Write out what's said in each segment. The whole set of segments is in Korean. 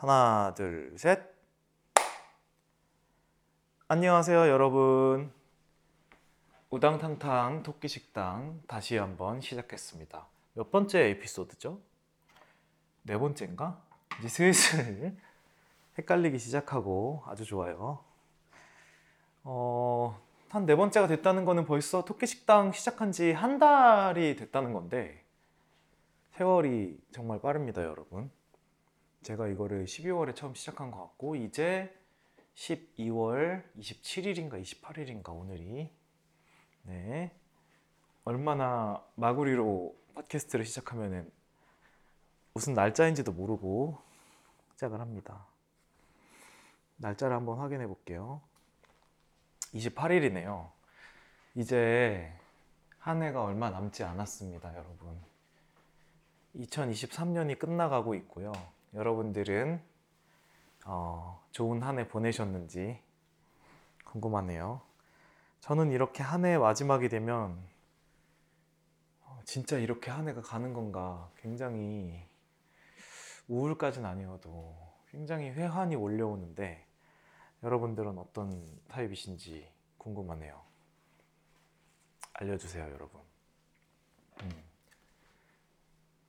하나, 둘, 셋. 안녕하세요, 여러분. 우당탕탕 토끼 식당 다시 한번 시작했습니다. 몇 번째 에피소드죠? 네 번째인가? 이제 슬슬 헷갈리기 시작하고 아주 좋아요. 어, 한 네 번째가 됐다는 거는 벌써 토끼 식당 시작한 지 한 달이 됐다는 건데 세월이 정말 빠릅니다, 여러분. 제가 이거를 12월에 처음 시작한 것 같고 이제 12월 27일인가 28일인가 오늘이 네 얼마나 마구리로 팟캐스트를 시작하면은 무슨 날짜인지도 모르고 시작을 합니다. 날짜를 한번 확인해 볼게요. 28일이네요. 이제 한 해가 얼마 남지 않았습니다, 여러분. 2023년이 끝나가고 있고요. 여러분들은 어, 좋은 한 해 보내셨는지 궁금하네요. 저는 이렇게 한해 마지막이 되면 어, 진짜 이렇게 한 해가 가는 건가 굉장히 우울까지는 아니어도 굉장히 회한이 몰려오는데 여러분들은 어떤 타입이신지 궁금하네요. 알려주세요, 여러분. 음.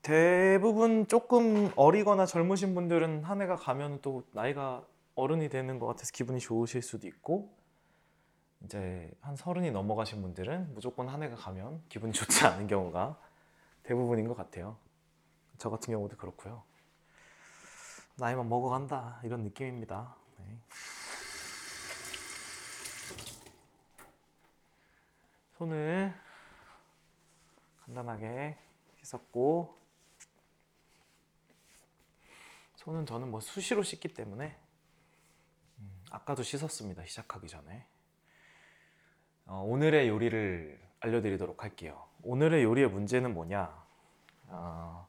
대부분 조금 어리거나 젊으신 분들은 한 해가 가면 또 나이가 어른이 되는 것 같아서 기분이 좋으실 수도 있고 이제 한 서른이 넘어가신 분들은 무조건 한 해가 가면 기분이 좋지 않은 경우가 대부분인 것 같아요. 저 같은 경우도 그렇고요. 나이만 먹어간다 이런 느낌입니다. 네. 손을 간단하게 씻었고 손은 저는 뭐 수시로 씻기 때문에 음, 아까도 씻었습니다 시작하기 전에. 어, 오늘의 요리를 알려드리도록 할게요. 오늘의 요리의 문제는 뭐냐? 어,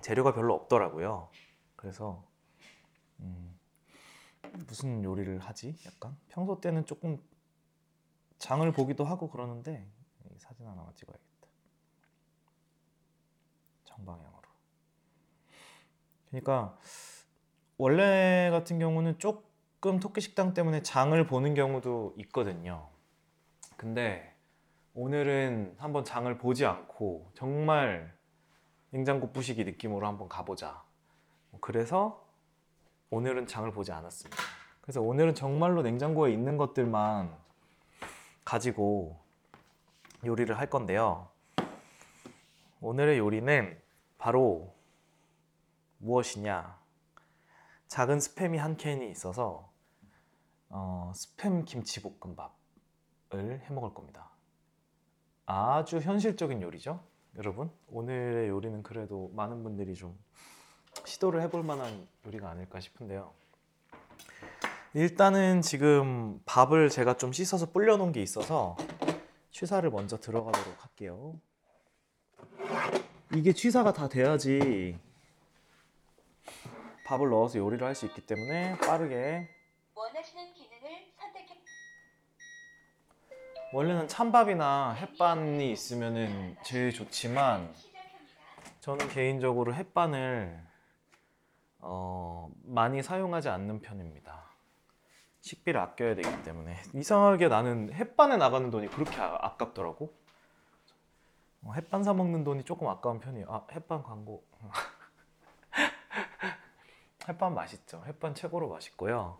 재료가 별로 없더라고요. 그래서 음, 무슨 요리를 하지? 약간? 평소 때는 조금 장을 보기도 하고 그러는데 이 사진 하나만 찍어야겠다. 정방향으로 그러니까 원래 같은 경우는 조금 토끼 식당 때문에 장을 보는 경우도 있거든요. 근데 오늘은 한번 장을 보지 않고 정말 냉장고 부시기 느낌으로 한번 가보자. 그래서 오늘은 장을 보지 않았습니다. 그래서 오늘은 정말로 냉장고에 있는 것들만 가지고 요리를 할 건데요. 오늘의 요리는 바로 무엇이냐? 작은 스팸이 한 캔이 있어서 어, 스팸 김치볶음밥을 해 먹을 겁니다. 아주 현실적인 요리죠, 여러분. 오늘의 요리는 그래도 많은 분들이 좀 시도를 해볼 만한 요리가 아닐까 싶은데요. 일단은 지금 밥을 제가 좀 씻어서 불려놓은 게 있어서 취사를 먼저 들어가도록 할게요. 이게 취사가 다 돼야지 밥을 넣어서 요리를 할 수 있기 때문에 빠르게 원하시는 기능을 선택해 원래는 찬밥이나 햇반이 있으면 제일 좋지만. 저는 개인적으로 햇반을 어, 많이 사용하지 않는 편입니다. 식비를 아껴야 되기 때문에 이상하게 나는 햇반에 나가는 돈이 그렇게 아, 아깝더라고. 어, 햇반 사 먹는 돈이 조금 아까운 편이에요. 아 햇반 광고. 햇반 맛있죠. 햇반 최고로 맛있고요.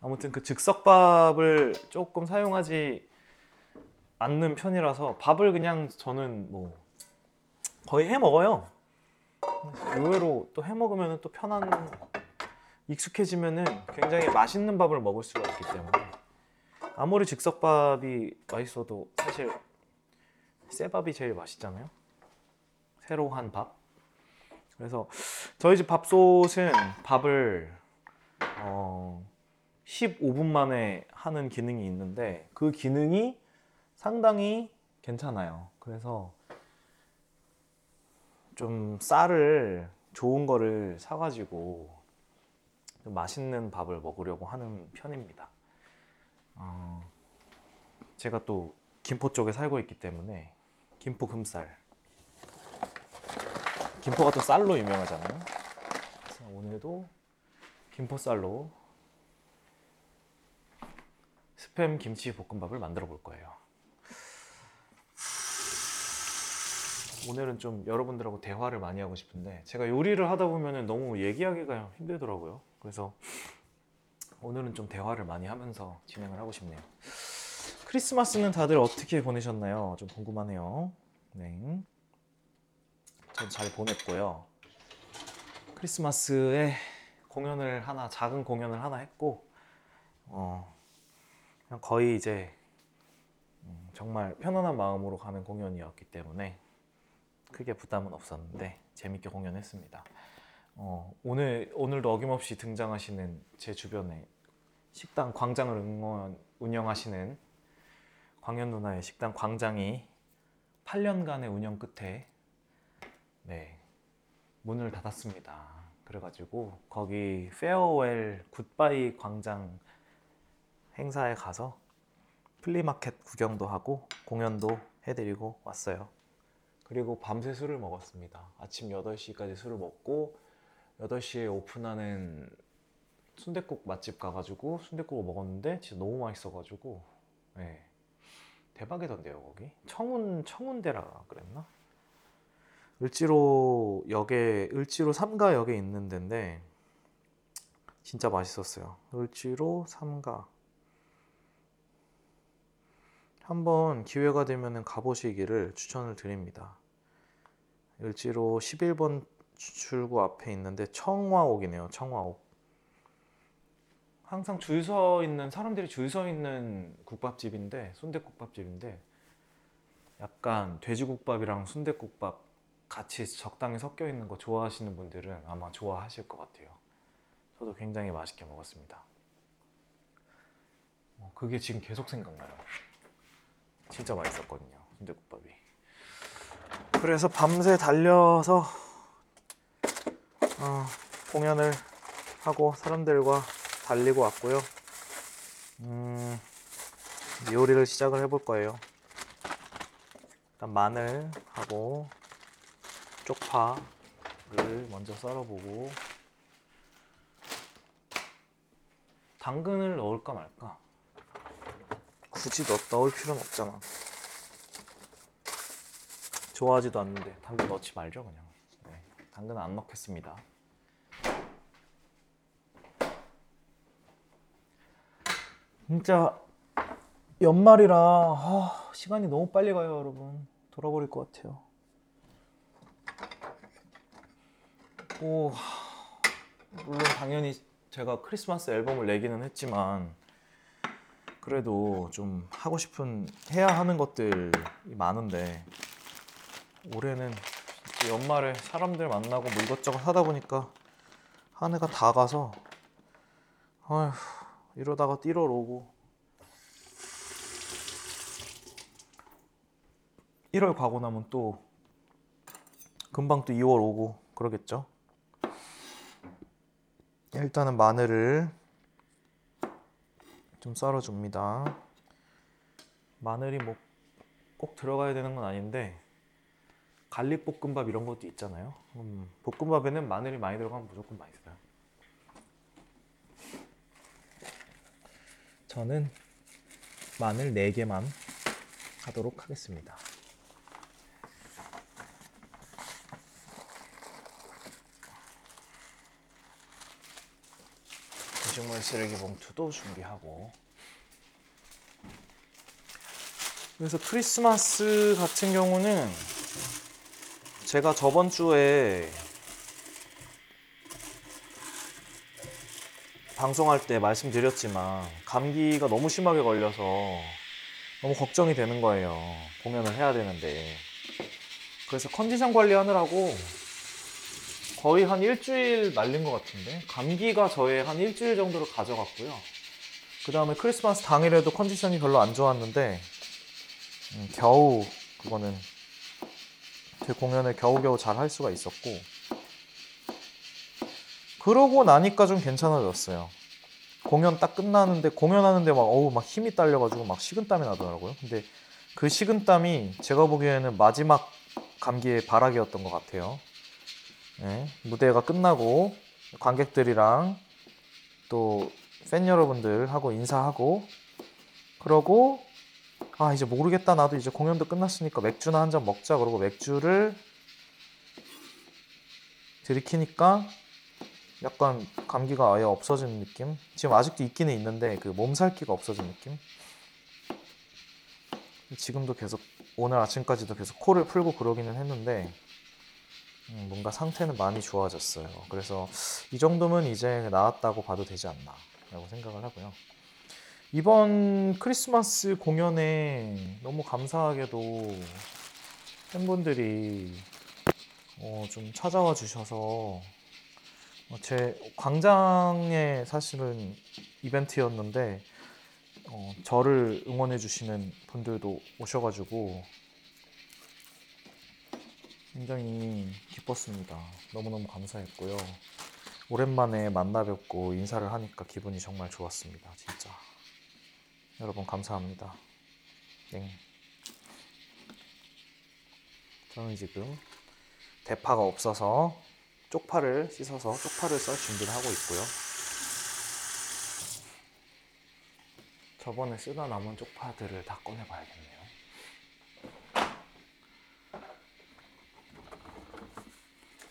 아무튼 그 즉석밥을 조금 사용하지 않는 편이라서 밥을 그냥 저는 뭐 거의 해 먹어요. 의외로 또 해 먹으면 또 편한 익숙해지면은 굉장히 맛있는 밥을 먹을 수가 있기 때문에 아무리 즉석밥이 맛있어도 사실 쇠밥이 제일 맛있잖아요. 새로 한 밥. 그래서 저희 집 밥솥은 밥을 어 15분 만에 하는 기능이 있는데 그 기능이 상당히 괜찮아요. 그래서 좀 쌀을 좋은 거를 사가지고 좀 맛있는 밥을 먹으려고 하는 편입니다. 어, 제가 또 김포 쪽에 살고 있기 때문에 김포 금쌀. 김포가 또 쌀로 유명하잖아요. 그래서 김포 쌀로 스팸 김치 볶음밥을 만들어 볼 거예요. 오늘은 좀 여러분들하고 대화를 많이 하고 싶은데 제가 요리를 하다 보면 너무 얘기하기가 힘들더라고요. 그래서 오늘은 좀 대화를 많이 하면서 진행을 하고 싶네요. 크리스마스는 다들 어떻게 보내셨나요? 좀 궁금하네요. 네. 전잘 보냈고요. 크리스마스에 공연을 하나 작은 공연을 하나 했고 어 그냥 거의 이제 음, 정말 편안한 마음으로 가는 공연이었기 때문에 크게 부담은 없었는데 재밌게 공연했습니다. 어, 오늘 오늘도 어김없이 등장하시는 제 주변에 식당 광장을 응원, 운영하시는 광현 누나의 식당 광장이 8년간의 운영 끝에 네 문을 닫았습니다. 그래가지고 거기 farewell goodbye 광장 행사에 가서 flea market 구경도 하고 공연도 해드리고 왔어요. 그리고 밤새 술을 먹었습니다. 아침 8시까지 술을 먹고 8시에 오픈하는 순댓국 맛집 가가지고 순댓국을 먹었는데 진짜 너무 맛있어가지고 네. 대박이던데요 거기 청운 청운대라 그랬나? 을지로 역에 을지로 3가역에 있는 데인데 진짜 맛있었어요. 을지로 3가 한번 기회가 되면 가보시기를 추천을 드립니다. 을지로 11번 출구 앞에 있는데 청화옥이네요. 청화옥. 항상 줄 서 있는 사람들이 줄 서 있는 국밥집인데 순대국밥집인데 약간 돼지국밥이랑 순대국밥 같이 적당히 섞여 있는 거 좋아하시는 분들은 아마 좋아하실 것 같아요. 저도 굉장히 맛있게 먹었습니다. 어, 그게 지금 계속 생각나요. 진짜 맛있었거든요. 순대국밥이. 그래서 밤새 달려서 어, 공연을 하고 사람들과 달리고 왔고요. 음, 요리를 시작을 해볼 거예요. 일단 마늘하고 쪽파를 먼저 썰어보고 당근을 넣을까 말까? 굳이 넣, 넣을 필요는 없잖아. 좋아하지도 않는데 당근 넣지 말죠 그냥. 네, 당근은 안 넣겠습니다. 진짜 연말이라 아, 시간이 너무 빨리 가요 여러분. 돌아버릴 것 같아요. 뭐 물론 당연히 제가 크리스마스 앨범을 내기는 했지만 그래도 좀 하고 싶은 해야 하는 것들이 많은데 올해는 연말에 사람들 만나고 뭐 이것저것 하다 보니까 한 해가 다 가서 아휴 이러다가 1월 오고 1월 가고 나면 또 금방 또 2월 오고 그러겠죠. 일단은 마늘을 좀 썰어줍니다. 마늘이 뭐 꼭 들어가야 되는 건 아닌데 garlic 볶음밥 이런 것도 있잖아요. 음, 볶음밥에는 마늘이 많이 들어가면 무조건 맛있어요. 저는 마늘 4개만 하도록 하겠습니다. 음식물 쓰레기 봉투도 준비하고 그래서 크리스마스 같은 경우는 제가 저번 주에 방송할 때 말씀드렸지만 감기가 너무 심하게 걸려서 너무 걱정이 되는 거예요. 공연을 해야 되는데. 그래서 컨디션 관리하느라고 거의 한 일주일 말린 것 같은데 감기가 저의 한 일주일 정도를 가져갔고요. 그 다음에 크리스마스 당일에도 컨디션이 별로 안 좋았는데 음, 겨우 그거는 제 공연을 겨우겨우 잘 할 수가 있었고 그러고 나니까 좀 괜찮아졌어요. 공연 딱 끝나는데 공연하는데 막 어우 막 힘이 딸려가지고 막 식은땀이 나더라고요. 근데 그 식은땀이 제가 보기에는 마지막 감기의 발악이었던 것 같아요. 네, 무대가 끝나고 관객들이랑 또 팬 여러분들하고 인사하고 그러고 아 이제 모르겠다 나도 이제 공연도 끝났으니까 맥주나 한 잔 먹자. 그러고 맥주를 들이키니까 약간 감기가 아예 없어지는 느낌? 지금 아직도 있기는 있는데 그 몸살기가 없어진 느낌? 지금도 계속 오늘 아침까지도 계속 코를 풀고 그러기는 했는데 음, 뭔가 상태는 많이 좋아졌어요. 그래서 이 정도면 이제 나았다고 봐도 되지 않나라고 생각을 하고요. 이번 크리스마스 공연에 너무 감사하게도 팬분들이 어, 좀 찾아와 주셔서 어, 제 광장에 사실은 이벤트였는데 어, 저를 응원해 주시는 분들도 오셔가지고 굉장히 기뻤습니다. 너무너무 감사했고요. 오랜만에 만나 뵙고 인사를 하니까 기분이 정말 좋았습니다. 진짜. 여러분 감사합니다. 네. 저는 지금 대파가 없어서 쪽파를 씻어서 쪽파를 썰 준비를 하고 있고요. 저번에 쓰다 남은 쪽파들을 다 꺼내봐야겠네요.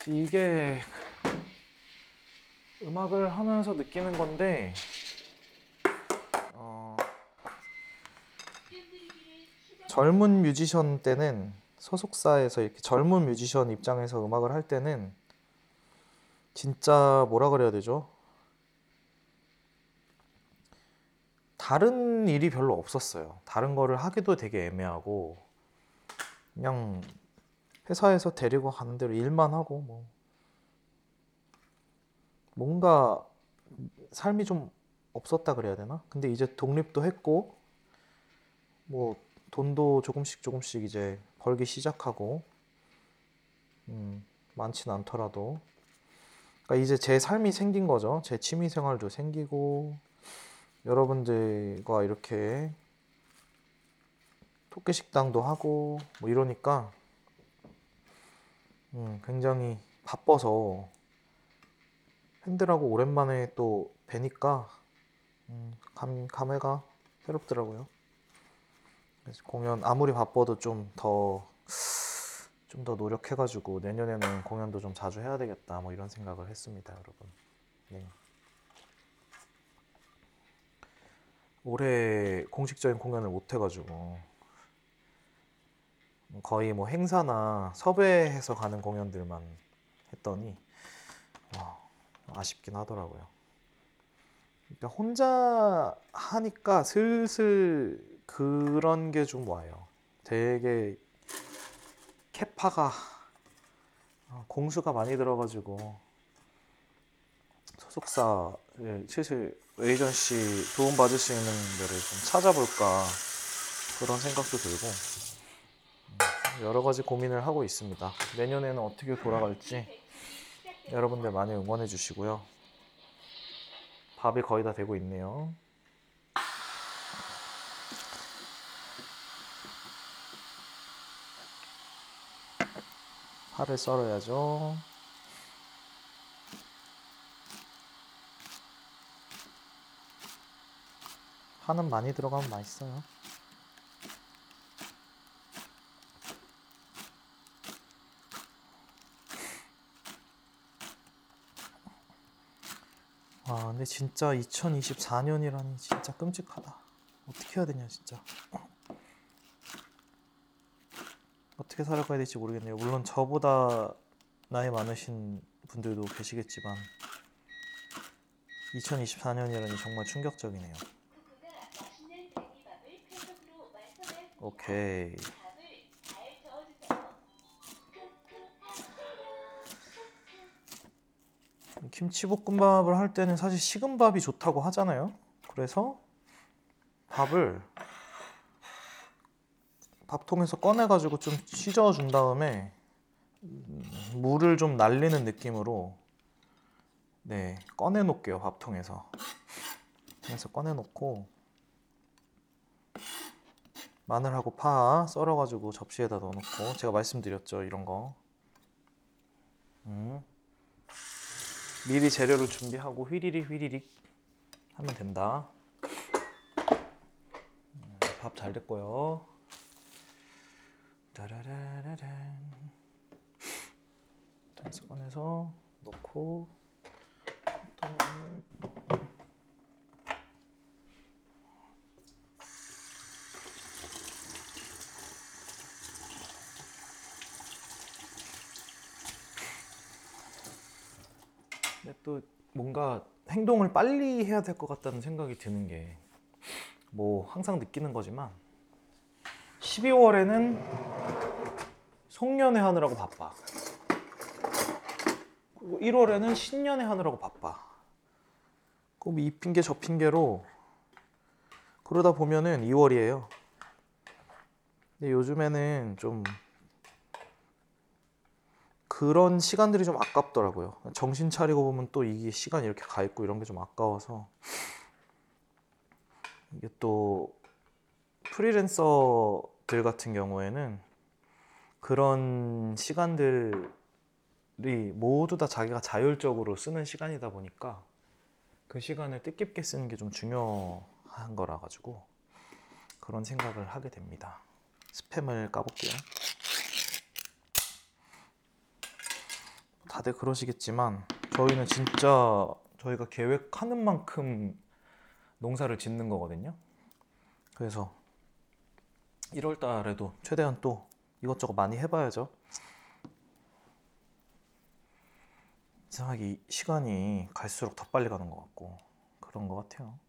이게 음악을 하면서 느끼는 건데, 어, 젊은 뮤지션 때는 소속사에서 이렇게 젊은 뮤지션 입장에서 음악을 할 때는 진짜 뭐라 그래야 되죠? 다른 일이 별로 없었어요. 다른 거를 하기도 되게 애매하고 그냥 회사에서 데리고 가는 대로 일만 하고 뭐 뭔가 삶이 좀 없었다 그래야 되나? 근데 이제 독립도 했고 뭐 돈도 조금씩 조금씩 이제 벌기 시작하고 음, 많진 않더라도 그러니까 이제 제 삶이 생긴 거죠. 제 취미 생활도 생기고 여러분들과 이렇게 토끼 식당도 하고 뭐 이러니까 음, 굉장히 바빠서 팬들하고 오랜만에 또 뵈니까 음, 감, 감회가 새롭더라고요. 그래서 공연 아무리 바빠도 좀 더 좀 더 노력해가지고 내년에는 공연도 좀 자주 해야 되겠다 뭐 이런 생각을 했습니다, 여러분. 네. 올해 공식적인 공연을 못 해가지고 거의 뭐 행사나 섭외해서 가는 공연들만 했더니 와, 아쉽긴 하더라고요. 그러니까 혼자 하니까 슬슬 그런 게 좀 와요. 되게 캐파가 어, 공수가 많이 들어가지고 소속사를 슬슬 에이전시 도움 받을 수 있는 데를 좀 찾아볼까 그런 생각도 들고 음, 여러 가지 고민을 하고 있습니다. 내년에는 어떻게 돌아갈지 여러분들 많이 응원해 주시고요. 밥이 거의 다 되고 있네요. 파를 썰어야죠. 파는 많이 들어가면 맛있어요. 와, 근데 진짜 2024년이라니 진짜 끔찍하다. 어떻게 해야 되냐, 진짜. 어떻게 살아가야 될지 모르겠네요. 물론 저보다 나이 많으신 분들도 계시겠지만 2024년이라니 정말 충격적이네요. 오케이. 김치볶음밥을 할 때는 사실 식은 밥이 좋다고 하잖아요. 그래서 밥을 밥통에서 꺼내가지고 좀 씻어 준 다음에 음, 물을 좀 날리는 느낌으로 네 꺼내 놓을게요 밥통에서. 그래서 꺼내 놓고 마늘하고 파 썰어가지고 접시에다 넣어놓고 제가 말씀드렸죠 이런 거. 음. 미리 재료를 준비하고 휘리릭 휘리릭 하면 된다. 밥 잘 됐고요. 따라라라란. 일단 꺼내서 넣고 또 또 뭔가 행동을 빨리 해야 될 것 같다는 생각이 드는 게 뭐 항상 느끼는 거지만 12월에는 송년회 하느라고 바빠. 그리고 1월에는 신년회 하느라고 바빠. 그럼 이 핑계 저 핑계로 그러다 보면은 2월이에요. 근데 요즘에는 좀 그런 시간들이 좀 아깝더라고요. 정신 차리고 보면 또 이게 시간이 이렇게 가 있고 이런 게 좀 아까워서 이게 또 프리랜서들 같은 경우에는 그런 시간들이 모두 다 자기가 자율적으로 쓰는 시간이다 보니까 그 시간을 뜻깊게 쓰는 게 좀 중요한 거라 가지고 그런 생각을 하게 됩니다. 스팸을 까볼게요. 다들 그러시겠지만 저희는 진짜 저희가 계획하는 만큼 농사를 짓는 거거든요. 그래서 1월 달에도 최대한 또 이것저것 많이 해봐야죠. 이상하게 이 시간이 갈수록 더 빨리 가는 것 같고 그런 것 같아요.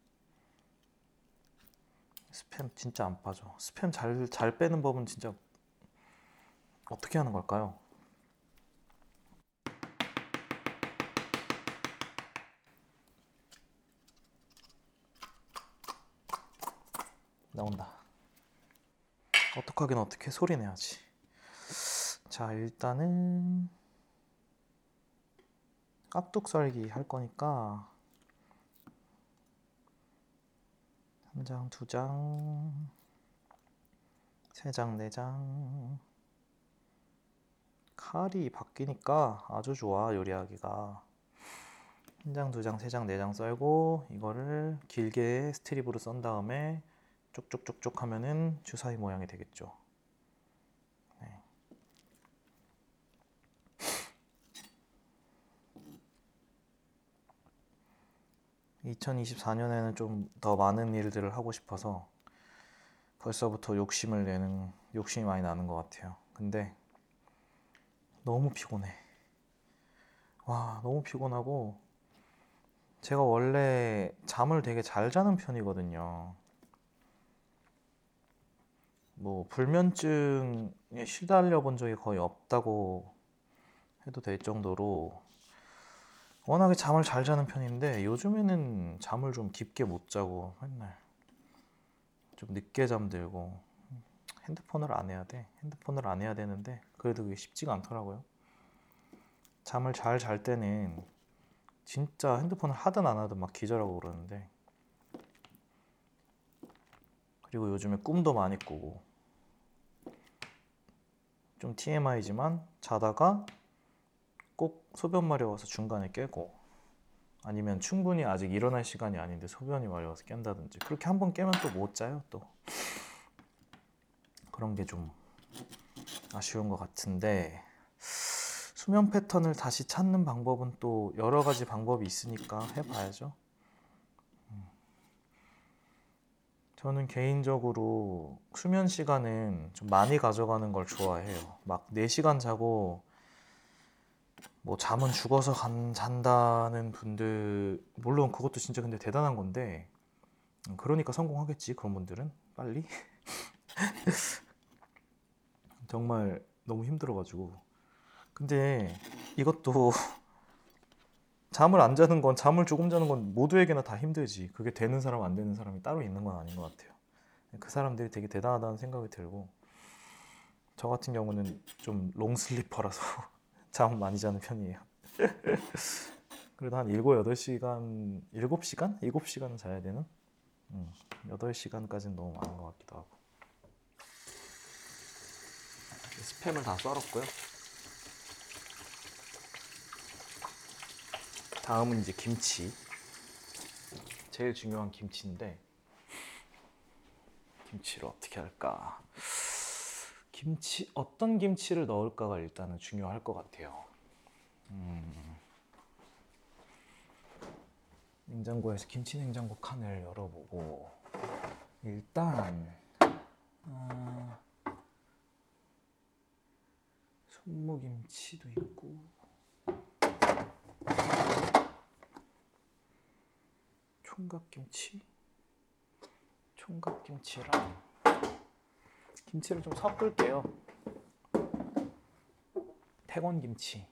스팸 진짜 안 빠져. 스팸 잘, 잘 빼는 법은 진짜 어떻게 하는 걸까요? 나온다. 어떡하긴 어떻게 소리 내야지. 자, 일단은 깍둑 썰기 할 거니까 한 장, 두 장, 세 장, 네 장. 칼이 바뀌니까 아주 좋아 요리하기가. 한 장, 두 장, 세 장, 네 장 썰고 이거를 길게 스트립으로 썬 다음에 쪽쪽쪽쪽 하면은 주사위 모양이 되겠죠. 네. (2024년에는) 좀 더 많은 일들을 하고 싶어서 벌써부터 욕심을 내는 욕심이 많이 나는 것 같아요 근데 너무 피곤해 와 너무 피곤하고 제가 원래 잠을 되게 잘 자는 편이거든요 뭐 불면증에 시달려 본 적이 거의 없다고 해도 될 정도로 워낙에 잠을 잘 자는 편인데 요즘에는 잠을 좀 깊게 못 자고 맨날 좀 늦게 잠들고 핸드폰을 안 해야 돼. 핸드폰을 안 해야 되는데 그래도 그게 쉽지가 않더라고요. 잠을 잘 잘 때는 진짜 핸드폰을 하든 안 하든 막 기절하고 그러는데 그리고 요즘에 꿈도 많이 꾸고 좀 TMI지만 자다가 꼭 소변 마려워서 중간에 깨고 아니면 충분히 아직 일어날 시간이 아닌데 소변이 마려워서 깬다든지 그렇게 한 번 깨면 또 못 자요 또 그런 게 좀 아쉬운 것 같은데 수면 패턴을 다시 찾는 방법은 또 여러 가지 방법이 있으니까 해봐야죠. 음. 저는 개인적으로 수면 시간은 좀 많이 가져가는 걸 좋아해요. 막 4시간 자고 뭐 잠은 죽어서 간, 잔다는 분들 물론 그것도 진짜 근데 대단한 건데 음, 그러니까 성공하겠지 그런 분들은. 빨리. 정말 너무 힘들어가지고. 근데 이것도 잠을 안 자는 건 잠을 조금 자는 건 모두에게나 다 힘들지. 그게 되는 사람 안 되는 사람이 따로 있는 건 아닌 것 같아요. 그 사람들이 되게 대단하다는 생각이 들고 저 같은 경우는 좀 롱슬리퍼라서 잠 많이 자는 편이에요. 그래도 한 7, 8시간 7시간? 7시간은 자야 되는? 음, 8시간까지는 너무 많은 것 같기도 하고. 스팸을 다 썰었고요 다음은 이제 김치 제일 중요한 김치인데 김치를 어떻게 할까? 김치 어떤 김치를 넣을까가 일단은 중요할 것 같아요. 음. 냉장고에서 김치 냉장고 칸을 열어보고 일단 아, 손무김치도 있고 총각김치? 총각김치랑 김치를 좀 섞을게요. 태권김치.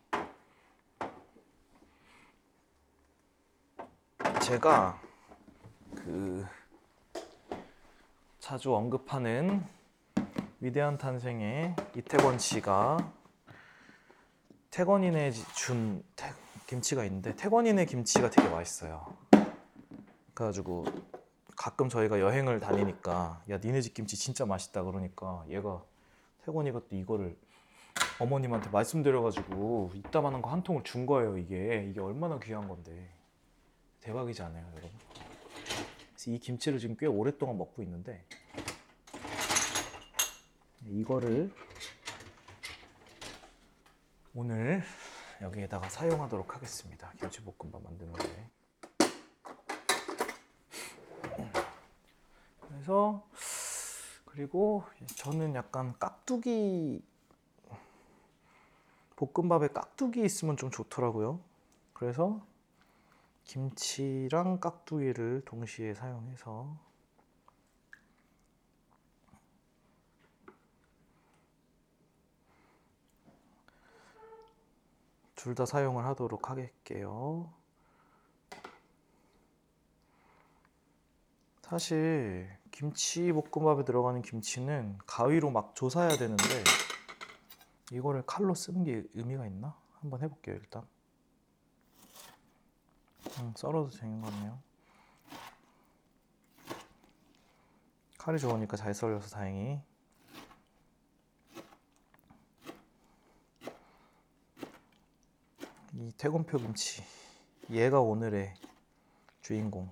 제가 그 자주 언급하는 위대한 탄생의 이태권 씨가 태권인의 준 태- 김치가 있는데 태권인의 김치가 되게 맛있어요. 그래가지고 가끔 저희가 여행을 다니니까 야 니네 집 김치 진짜 맛있다 그러니까 얘가 태권이가 또 이거를 어머님한테 말씀드려가지고 이따만한 거 한 통을 준 거예요 이게 이게 얼마나 귀한 건데 대박이지 않아요 여러분? 그래서 이 김치를 지금 꽤 오랫동안 먹고 있는데 이거를 오늘 여기에다가 사용하도록 하겠습니다. 김치볶음밥 만드는데. 그래서 그리고 저는 약간 깍두기 볶음밥에 깍두기 있으면 좀 좋더라고요. 그래서 김치랑 깍두기를 동시에 사용해서 둘 다 사용을 하도록 하겠게요. 사실 김치 볶음밥에 들어가는 김치는 가위로 막 조사해야 되는데 이거를 칼로 쓰는 게 의미가 있나? 한번 해볼게요 일단. 음, 썰어도 되는 것 같네요. 칼이 좋으니까 잘 썰려서 다행히. 이 태권표 김치 얘가 오늘의 주인공입니다.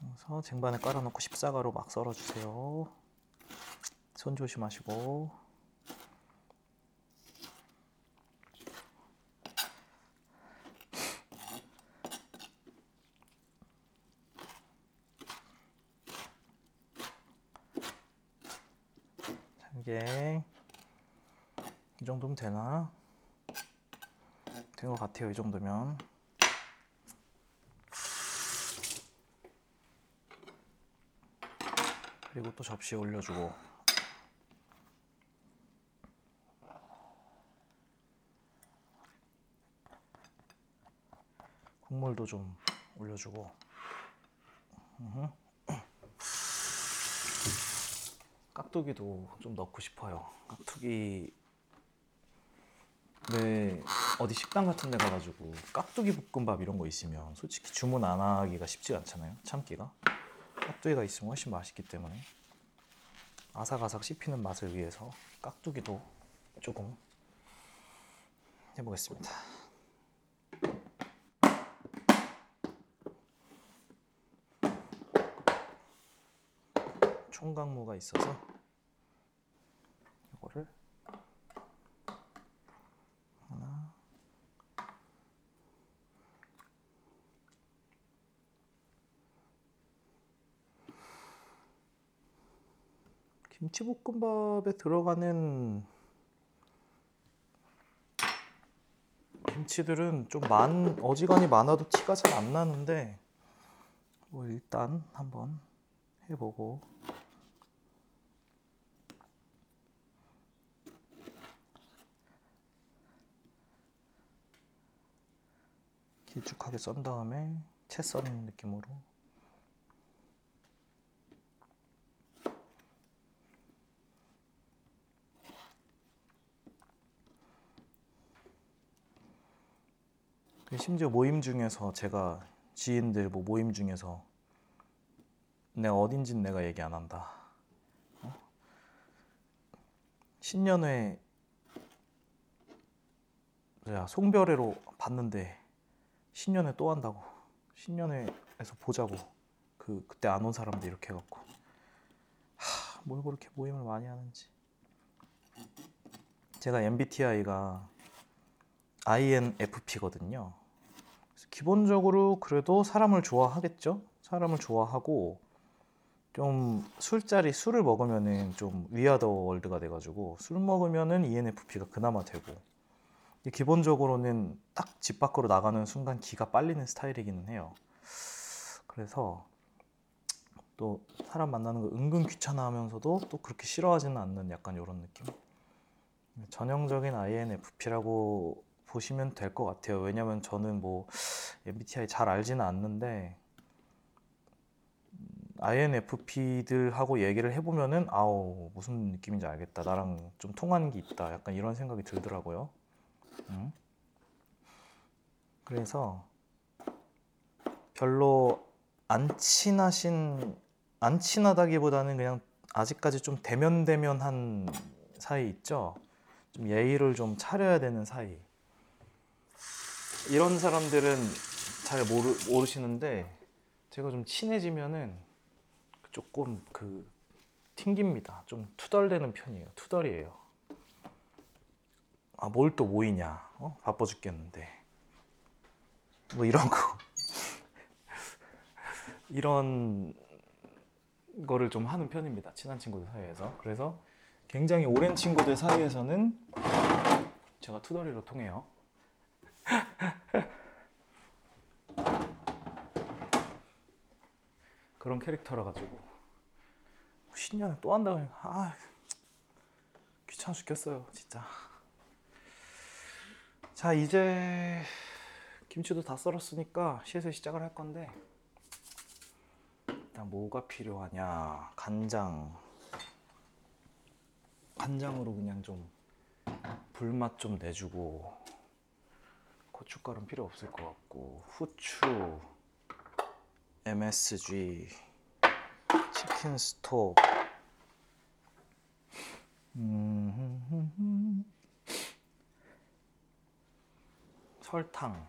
그래서 쟁반에 깔아놓고 십사가로 막 썰어주세요. 손 조심하시고. 자, 이게 이 정도면 되나? 된 것 같아요. 이 정도면. 그리고 또 접시에 올려주고. 국물도 좀 올려주고. 음흠. 깍두기도 좀 넣고 싶어요. 깍두기 네 어디 식당 같은 데 가가지고 깍두기 볶음밥 이런 거 있으면 솔직히 주문 안 하기가 쉽지 않잖아요. 참기가 깍두기가 있으면 훨씬 맛있기 때문에 아삭아삭 씹히는 맛을 위해서 깍두기도 조금 해보겠습니다. 총각무가 있어서 이거를 하나 김치볶음밥에 들어가는 김치들은 좀 많, 어지간히 많아도 티가 잘 안 나는데 뭐 일단 한번 해보고 길쭉하게 썬 다음에 채 써는 느낌으로 그 심지어 모임 중에서 제가 지인들 뭐 모임 중에서 내가 어딘진 내가 얘기 안 한다. 어? 신년회 야 송별회로 봤는데 신년회 또 한다고. 신년회에서 보자고. 그 그때 안 온 사람들 이렇게 해갖고. 하, 뭘 그렇게 모임을 많이 하는지. 제가 MBTI가 INFP거든요. 기본적으로 그래도 사람을 좋아하겠죠. 사람을 좋아하고 좀 술자리 술을 먹으면은 좀 위아더 월드가 돼가지고 술 먹으면은 ENFP가 그나마 되고 기본적으로는 딱 집 밖으로 나가는 순간 기가 빨리는 스타일이기는 해요. 그래서 또 사람 만나는 거 은근 귀찮아하면서도 또 그렇게 싫어하지는 않는 약간 이런 느낌. 전형적인 INFP라고 보시면 될 것 같아요. 왜냐면 저는 뭐 MBTI 잘 알지는 않는데 INFP들하고 얘기를 해보면은 아우 무슨 느낌인지 알겠다. 나랑 좀 통하는 게 있다. 약간 이런 생각이 들더라고요. 음. 그래서 별로 안 친하신 안 친하다기보다는 그냥 아직까지 좀 대면대면한 사이 있죠. 좀 예의를 좀 차려야 되는 사이. 이런 사람들은 잘 모르, 모르시는데 제가 좀 친해지면은 조금 그 튕깁니다. 좀 투덜대는 편이에요. 투덜이에요. 아, 뭘 또 모이냐? 어? 바빠 죽겠는데. 뭐 이런 거. 이런 거를 좀 하는 편입니다. 친한 친구들 사이에서. 그래서 굉장히 오랜 친구들 사이에서는 제가 투덜이로 통해요. 그런 캐릭터라 가지고 신년에 또 한다고 아 귀찮아 죽겠어요 진짜 자 이제 김치도 다 썰었으니까 시에서 시작을 할 건데. 일단 뭐가 필요하냐? 간장. 간장으로 그냥 좀 불맛 좀 내주고 고춧가루는 필요 없을 것 같고 후추 MSG 치킨 스톡. 음, 설탕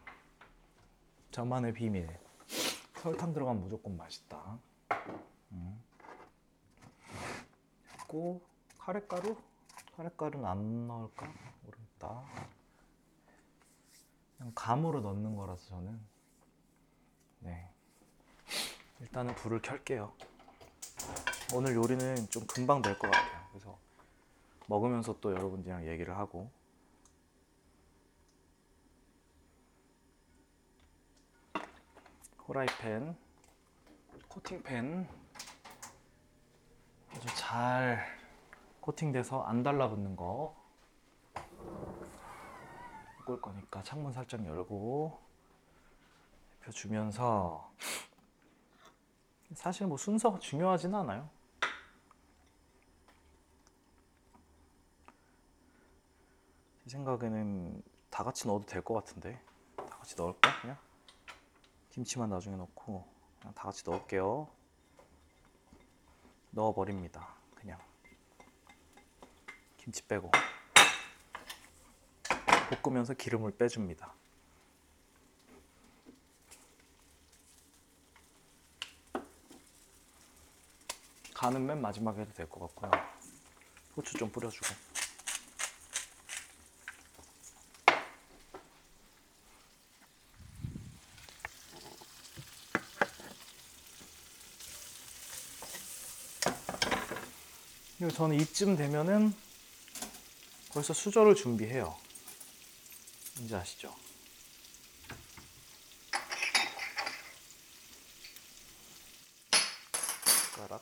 저만의 비밀 설탕 들어가면 무조건 맛있다 음. 그리고 카레가루? 카레가루는 안 넣을까? 모르겠다 그냥 감으로 넣는 거라서 저는 네 일단은 불을 켤게요. 오늘 요리는 좀 금방 될 것 같아요. 그래서 먹으면서 또 여러분들이랑 얘기를 하고 호라이팬, 코팅팬. 아주 잘 코팅돼서 안 달라붙는 거. 꿀 거니까 창문 살짝 열고 데펴주면서. 사실 뭐 순서가 중요하진 않아요. 제 생각에는 다 같이 넣어도 될 것 같은데. 다 같이 넣을까? 그냥 김치만 나중에 넣고 그냥 다 같이 넣을게요. 넣어버립니다. 그냥 김치 빼고 볶으면서 기름을 빼줍니다. 간은 맨 마지막에 해도 될 것 같고요. 후추 좀 뿌려주고. 그리고 저는 이쯤 되면은 벌써 수저를 준비해요. 뭔지 아시죠? 숟가락.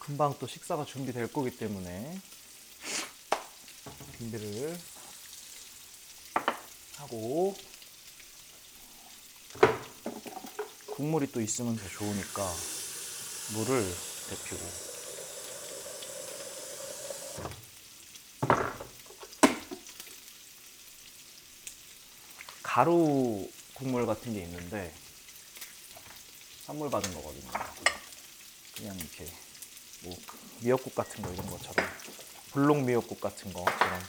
금방 또 식사가 준비될 거기 때문에 준비를 하고 국물이 또 있으면 더 좋으니까 물을 데피고 가루 국물 같은 게 있는데 선물 받은 거거든요. 그냥 이렇게 뭐 미역국 같은 거 이런 것처럼 불록 미역국 같은 거처럼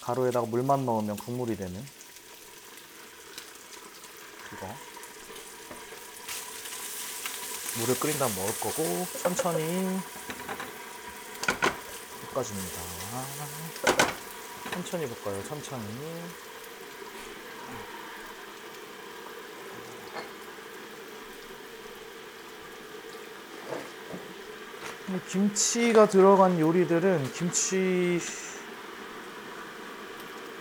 가루에다가 물만 넣으면 국물이 되는 그거 물을 끓인 다음 먹을 거고 천천히 볶아줍니다. 천천히 볶아요. 천천히. 이 김치가 들어간 요리들은 김치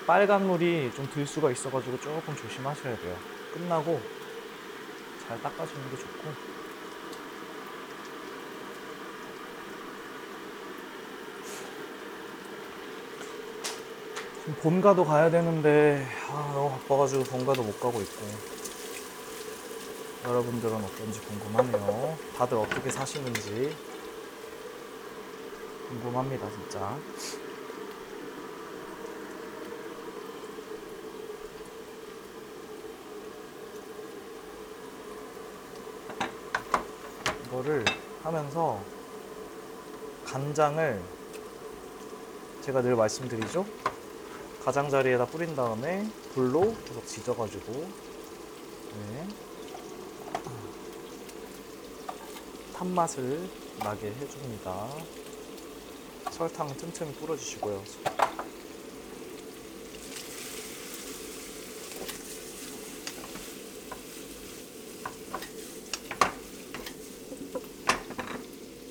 빨간 물이 좀 들 수가 있어가지고 조금 조심하셔야 돼요. 끝나고 잘 닦아주는 게 좋고. 본가도 가야 되는데 아, 너무 바빠가지고 본가도 못 가고 있고 여러분들은 어떤지 궁금하네요. 다들 어떻게 사시는지 궁금합니다, 진짜. 이거를 하면서 간장을 제가 늘 말씀드리죠. 가장자리에다 뿌린 다음에 불로 계속 지져가지고 네. 탄맛을 나게 해줍니다. 설탕 틈틈이 뿌려주시고요.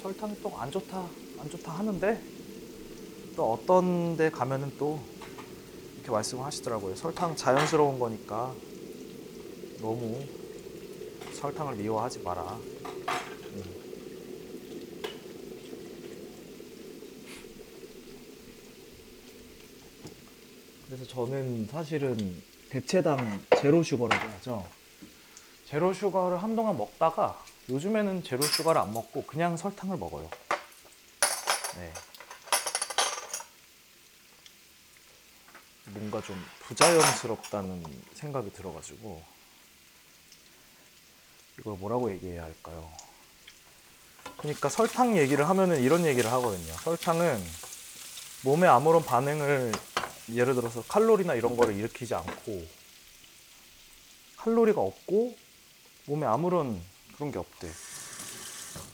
설탕이 또 안 좋다, 안 좋다 하는데 또 어떤 데 가면은 또 이렇게 말씀을 하시더라고요. 설탕 자연스러운 거니까 너무 설탕을 미워하지 마라. 음. 그래서 저는 사실은 대체당 제로 슈거라고 하죠. 제로 슈거를 한동안 먹다가 요즘에는 제로 슈거를 안 먹고 그냥 설탕을 먹어요. 네. 뭔가 좀 부자연스럽다는 생각이 들어가지고 이걸 뭐라고 얘기해야 할까요? 그러니까 설탕 얘기를 하면은 이런 얘기를 하거든요. 설탕은 몸에 아무런 반응을 예를 들어서 칼로리나 이런 거를 일으키지 않고 칼로리가 없고 몸에 아무런 그런 게 없대.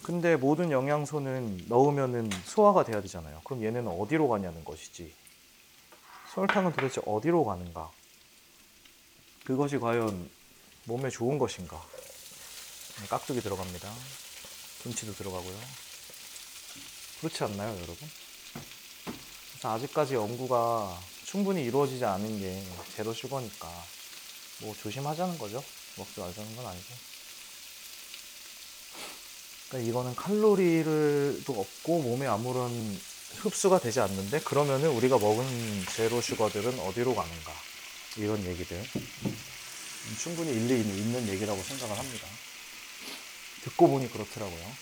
근데 모든 영양소는 넣으면은 소화가 돼야 되잖아요. 그럼 얘네는 어디로 가냐는 것이지. 설탕은 도대체 어디로 가는가? 그것이 과연 몸에 좋은 것인가? 네, 깍두기 들어갑니다. 김치도 들어가고요. 그렇지 않나요, 여러분? 그래서 아직까지 연구가 충분히 이루어지지 않은 게 제로 슈거니까 뭐 조심하자는 거죠. 먹지 말자는 건 아니고. 그러니까 이거는 칼로리를도 없고 몸에 아무런 흡수가 되지 않는데 그러면은 우리가 먹은 제로 슈거들은 어디로 가는가 이런 얘기들 충분히 일리 있는 얘기라고 생각을 합니다. 듣고 보니 그렇더라고요.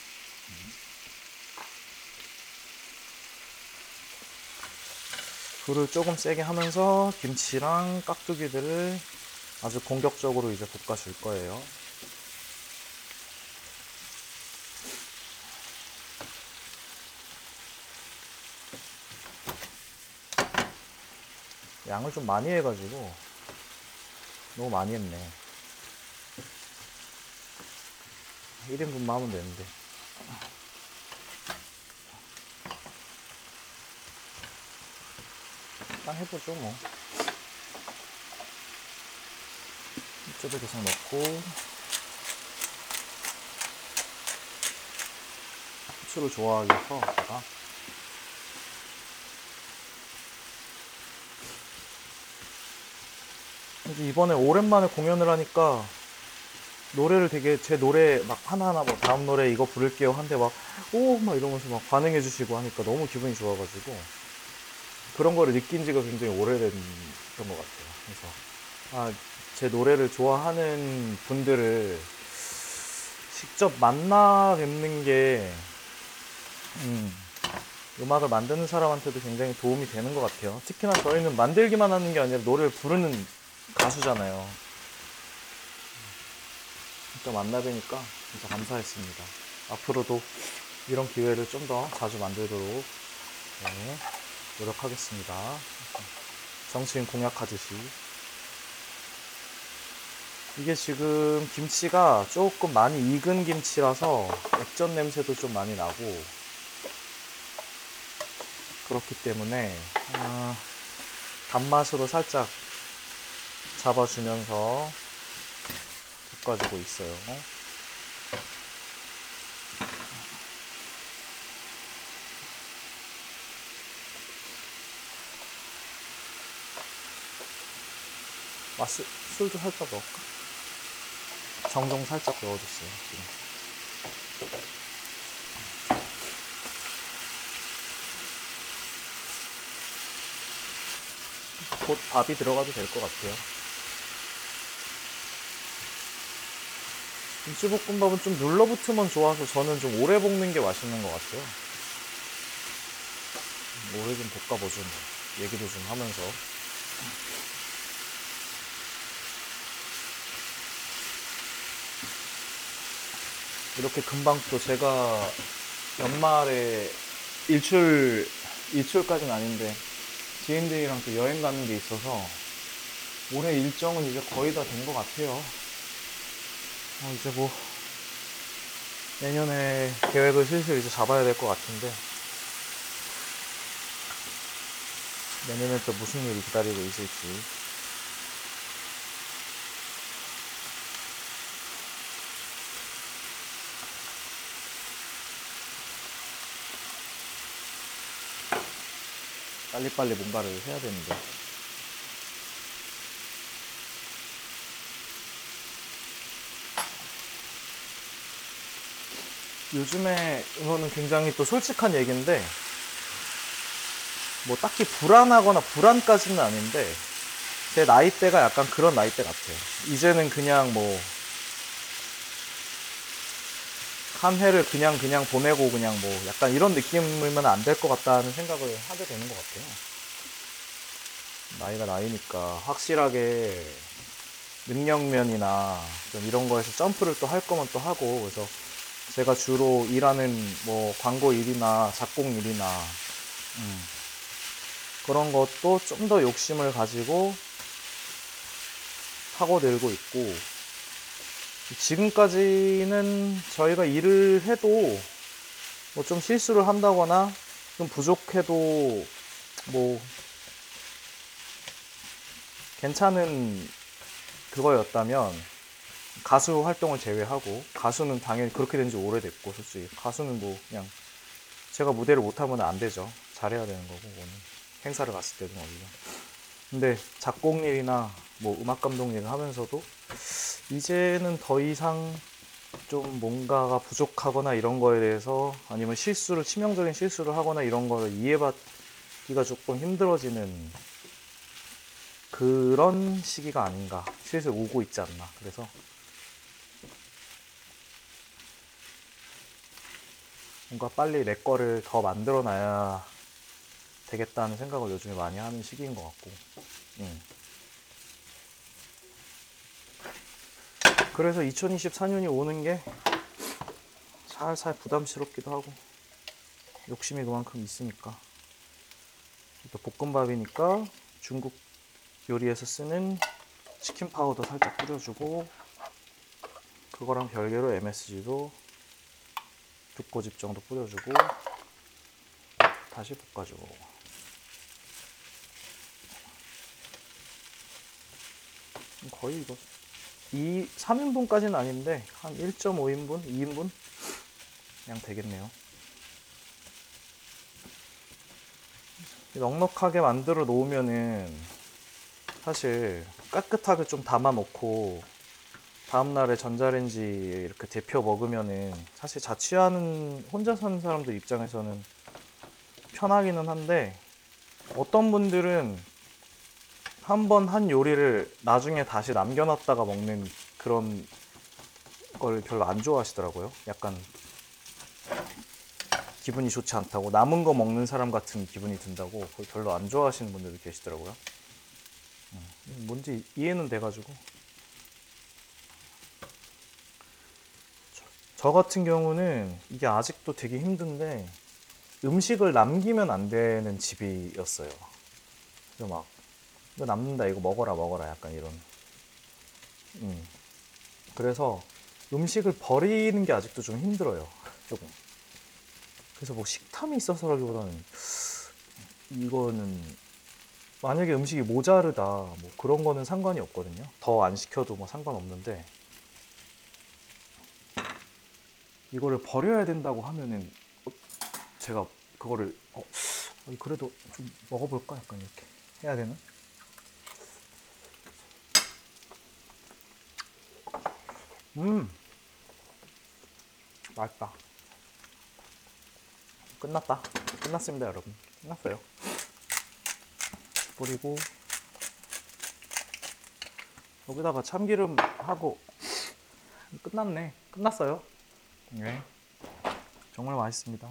불을 조금 세게 하면서 김치랑 깍두기들을 아주 공격적으로 이제 볶아줄 거예요. 양을 좀 많이 해가지고 너무 많이 했네. 1인분만 하면 되는데. 일단 해보죠, 뭐. 이쪽에 계속 넣고. 후추를 좋아하기 해서 제가 그래서 이번에 오랜만에 공연을 하니까 노래를 되게 제 노래 막 하나하나 뭐 다음 노래 이거 부를게요 한데 막 오 막 이러면서 막 반응해 주시고 하니까 너무 기분이 좋아가지고 그런 거를 느낀 지가 굉장히 오래된 것 같아요. 그래서 아, 제 노래를 좋아하는 분들을 직접 만나 뵙는 게 음, 음악을 만드는 사람한테도 굉장히 도움이 되는 것 같아요. 특히나 저희는 만들기만 하는 게 아니라 노래를 부르는 가수잖아요. 진짜 만나 뵈니까 진짜 감사했습니다. 앞으로도 이런 기회를 좀 더 자주 만들도록 네, 노력하겠습니다. 정치인 공약하듯이. 이게 지금 김치가 조금 많이 익은 김치라서 액젓 냄새도 좀 많이 나고 그렇기 때문에 아, 단맛으로 살짝 잡아주면서 볶아주고 있어요. 맛술 술도 살짝 넣을까? 정종 살짝 넣어줬어요. 지금. 곧 밥이 들어가도 될 것 같아요. 김치볶음밥은 좀 눌러붙으면 좋아서 저는 좀 오래 볶는 게 맛있는 것 같아요. 오래 좀 볶아보죠. 뭐. 얘기도 좀 하면서. 이렇게 금방 또 제가 연말에 일출, 일출까지는 아닌데 지인들이랑 또 여행 가는 게 있어서 올해 일정은 이제 거의 다 된 것 같아요. 어, 이제 뭐 내년에 계획을 슬슬 이제 잡아야 될 것 같은데 내년에 또 무슨 일이 기다리고 있을지. 빨리빨리 뭔가를 해야 되는데 요즘에 이거는 굉장히 또 솔직한 얘기인데 뭐 딱히 불안하거나 불안까지는 아닌데 제 나이대가 약간 그런 나이대 같아요. 이제는 그냥 뭐 한 해를 그냥 그냥 보내고 그냥 뭐 약간 이런 느낌이면 안 될 것 같다는 생각을 하게 되는 것 같아요. 나이가 나이니까 확실하게 능력면이나 좀 이런 거에서 점프를 또 할 거면 또 하고 그래서 제가 주로 일하는 뭐 광고 일이나 작곡 일이나 음, 그런 것도 좀 더 욕심을 가지고 파고들고 있고 지금까지는 저희가 일을 해도 뭐 좀 실수를 한다거나 좀 부족해도 뭐 괜찮은 그거였다면 가수 활동을 제외하고 가수는 당연히 그렇게 된 지 오래됐고 솔직히 가수는 뭐 그냥 제가 무대를 못하면 안 되죠. 잘해야 되는 거고 그거는. 행사를 갔을 때도 오히려. 근데 작곡 일이나 뭐 음악 감독 일을 하면서도 이제는 더 이상 좀 뭔가가 부족하거나 이런 거에 대해서 아니면 실수를 치명적인 실수를 하거나 이런 거를 이해받기가 조금 힘들어지는 그런 시기가 아닌가. 슬슬 오고 있지 않나. 그래서 뭔가 빨리 내 거를 더 만들어 놔야 되겠다는 생각을 요즘에 많이 하는 시기인 것 같고 음. 그래서 2024년이 오는 게 살살 부담스럽기도 하고 욕심이 그만큼 있으니까 또 볶음밥이니까 중국 요리에서 쓰는 치킨 파우더 살짝 뿌려주고 그거랑 별개로 MSG도 두 꼬집 정도 뿌려주고 다시 볶아주고 거의 이거 2, 3인분까지는 아닌데 한 1.5인분, 2인분 그냥 되겠네요. 넉넉하게 만들어 놓으면은 사실 깨끗하게 좀 담아 놓고 다음날에 전자레인지 이렇게 데펴 먹으면은 사실 자취하는 혼자 사는 사람들 입장에서는 편하기는 한데 어떤 분들은 한번한 요리를 나중에 다시 남겨놨다가 먹는 그런 걸 별로 안 좋아하시더라고요. 약간 기분이 좋지 않다고 남은 거 먹는 사람 같은 기분이 든다고 별로 안 좋아하시는 분들도 계시더라고요. 음, 뭔지 이해는 돼가지고 저 같은 경우는 이게 아직도 되게 힘든데 음식을 남기면 안 되는 집이었어요. 그래서 막 이거 남는다 이거 먹어라 먹어라 약간 이런. 음. 그래서 음식을 버리는 게 아직도 좀 힘들어요. 조금. 그래서 뭐 식탐이 있어서라기보다는 이거는 만약에 음식이 모자르다 뭐 그런 거는 상관이 없거든요. 더 안 시켜도 뭐 상관없는데 이거를 버려야 된다고 하면은 어, 제가 그거를 어, 어, 그래도 좀 먹어볼까 약간 이렇게 해야 되나? 음 맛있다. 끝났다. 끝났습니다, 여러분. 끝났어요. 뿌리고 여기다가 참기름 하고 끝났네. 끝났어요. 네. 정말 맛있습니다.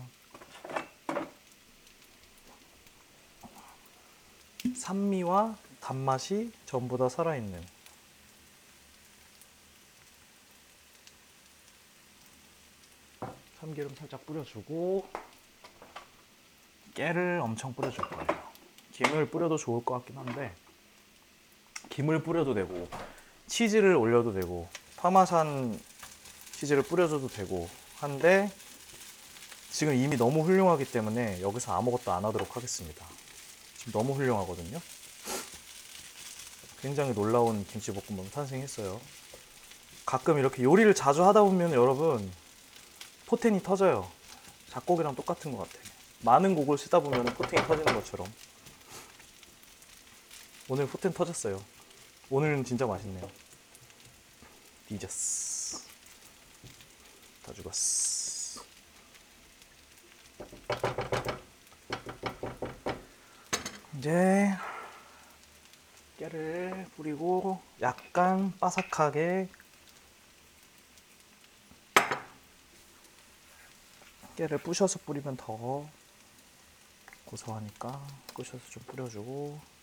산미와 단맛이 전부 다 살아있는 참기름 살짝 뿌려주고 깨를 엄청 뿌려줄 거예요. 김을 뿌려도 좋을 것 같긴 한데 김을 뿌려도 되고 치즈를 올려도 되고 파마산 치즈를 뿌려줘도 되고 한데 지금 이미 너무 훌륭하기 때문에 여기서 아무것도 안 하도록 하겠습니다. 지금 너무 훌륭하거든요. 굉장히 놀라운 김치볶음밥 탄생했어요. 가끔 이렇게 요리를 자주 하다 보면 여러분 포텐이 터져요. 작곡이랑 똑같은 것 같아요. 많은 곡을 쓰다 보면 포텐이 터지는 것처럼 오늘 포텐 터졌어요. 오늘은 진짜 맛있네요. 뒤졌어. 다 죽었어. 이제 깨를 뿌리고 약간 바삭하게 깨를 부셔서 뿌리면 더 고소하니까 부셔서 좀 뿌려주고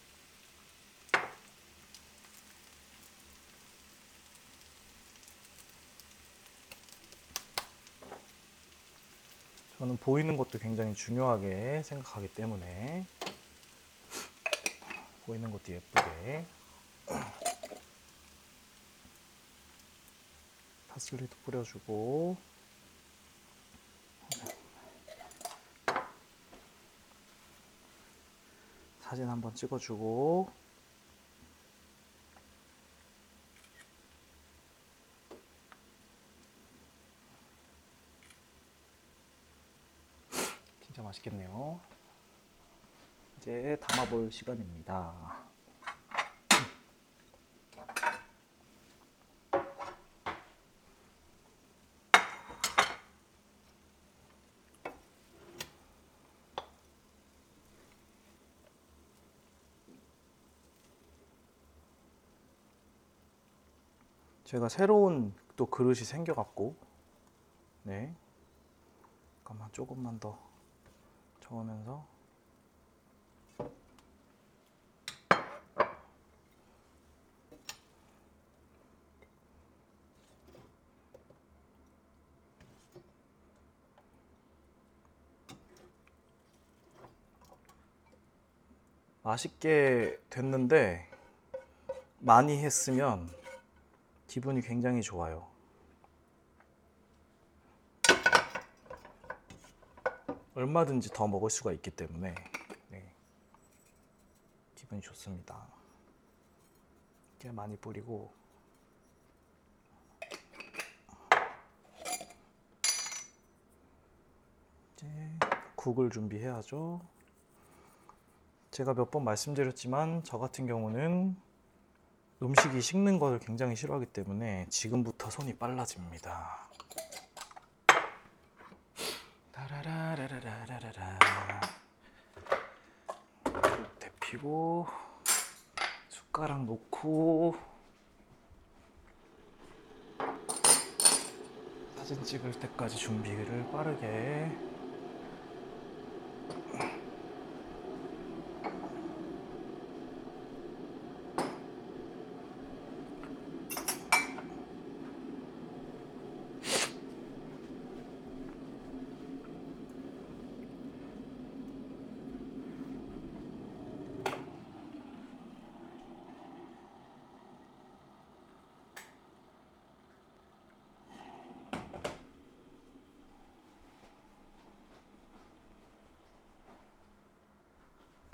저는 보이는 것도 굉장히 중요하게 생각하기 때문에 보이는 것도 예쁘게 파슬리도 뿌려주고. 사진 한번 찍어주고 진짜 맛있겠네요. 이제 담아볼 시간입니다. 제가 새로운 또 그릇이 생겨갖고, 네. 잠깐만 조금만 더 저으면서. 맛있게 됐는데 많이 했으면 기분이 굉장히 좋아요. 얼마든지 더 먹을 수가 있기 때문에 네. 기분이 좋습니다. 깨 많이 뿌리고 이제 국을 준비해야죠. 제가 몇 번 말씀드렸지만 저 같은 경우는 음식이 식는 것을 굉장히 싫어하기 때문에 지금부터 손이 빨라집니다. 따 라라라라라라라. 국 데피고 숟가락 놓고 사진 찍을 때까지 준비를 빠르게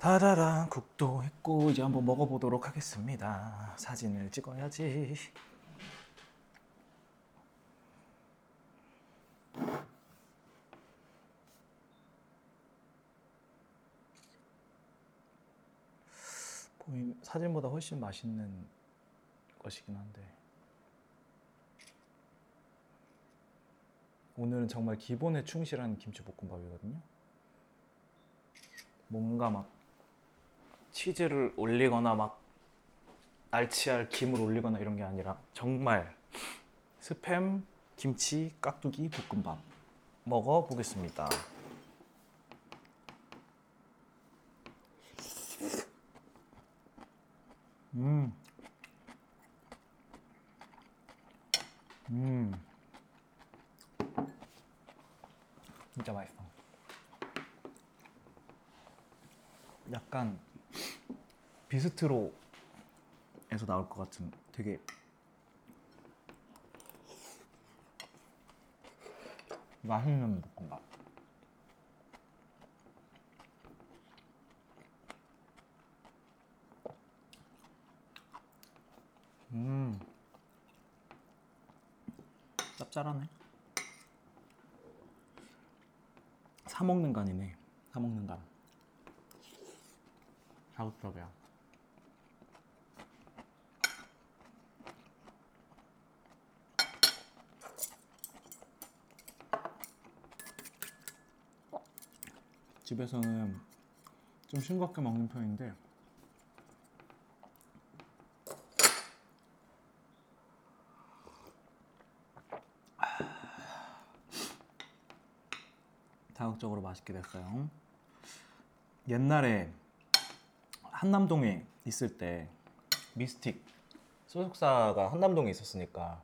다다란 국도 했고 이제 한번 먹어보도록 하겠습니다. 사진을 찍어야지. 사진보다 훨씬 맛있는 것이긴 한데 오늘은 정말 기본에 충실한 김치볶음밥이거든요. 뭔가 막 치즈를 올리거나 막 알치알 김을 올리거나 이런 게 아니라 정말 스팸 김치 깍두기 볶음밥 먹어 보겠습니다. 음. 음. 진짜 맛있어. 약간 비스트로에서 나올 것 같은 되게 맛있는 볶음밥. 음, 짭짤하네. 사 먹는 간이네. 사 먹는 간. 자극적이야. 집에서는 좀 싱겁게 먹는 편인데 자극적으로 맛있게 됐어요. 옛날에 한남동에 있을 때 미스틱 소속사가 한남동에 있었으니까